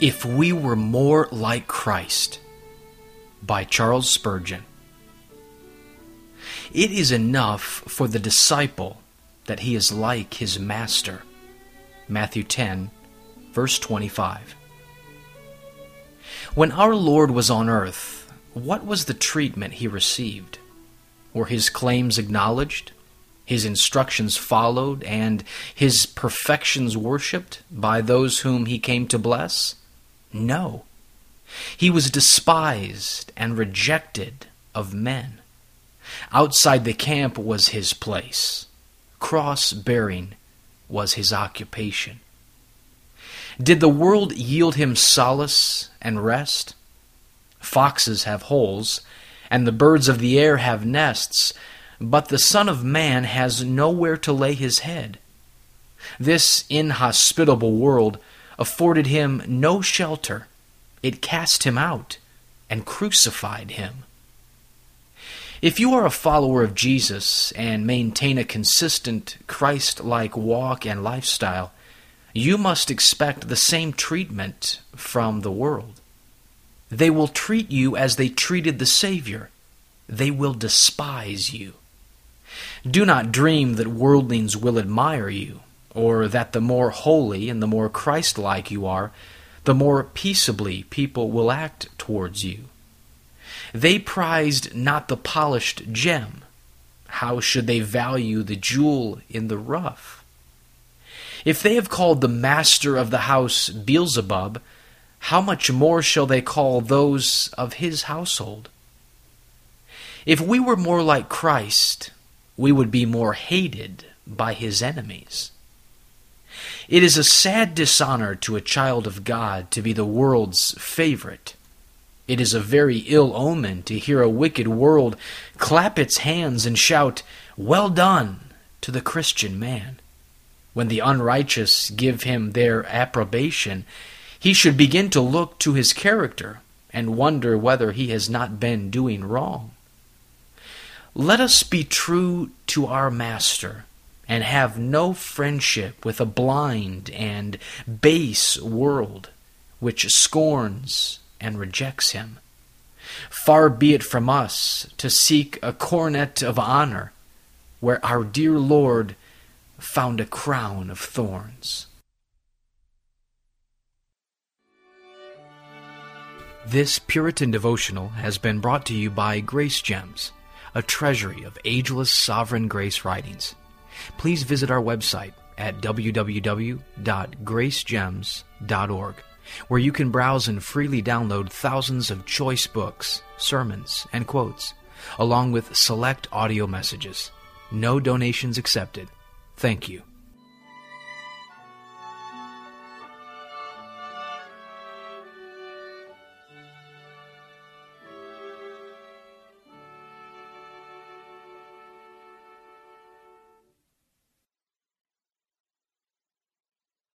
If We Were More Like Christ by Charles Spurgeon. It is enough for the disciple that he is like his master. Matthew 10, verse 25. When our Lord was on earth, what was the treatment he received? Were his claims acknowledged? his instructions followed, and his perfections worshipped by those whom he came to bless? No. He was despised and rejected of men. Outside the camp was his place. Cross bearing was his occupation. Did the world yield him solace and rest? Foxes have holes, and the birds of the air have nests, but the Son of Man has nowhere to lay his head. This inhospitable world afforded him no shelter. It cast him out and crucified him. If you are a follower of Jesus and maintain a consistent Christ like walk and lifestyle, you must expect the same treatment from the world. They will treat you as they treated the Savior. They will despise you. Do not dream that worldlings will admire you, or that the more holy and the more Christ like you are, the more peaceably people will act towards you. They prized not the polished gem. How should they value the jewel in the rough? If they have called the master of the house Beelzebub, how much more shall they call those of his household? If we were more like Christ, we would be more hated by his enemies. It is a sad dishonor to a child of God to be the world's favorite. It is a very ill omen to hear a wicked world clap its hands and shout, Well done, to the Christian man. When the unrighteous give him their approbation, he should begin to look to his character and wonder whether he has not been doing wrong. Let us be true to our Master and have no friendship with a blind and base world which scorns and rejects him. Far be it from us to seek a coronet of honor where our dear Lord found a crown of thorns. This Puritan devotional has been brought to you by Grace Gems a treasury of ageless sovereign grace writings. Please visit our website at www.gracegems.org, where you can browse and freely download thousands of choice books, sermons, and quotes, along with select audio messages. No donations accepted. Thank you.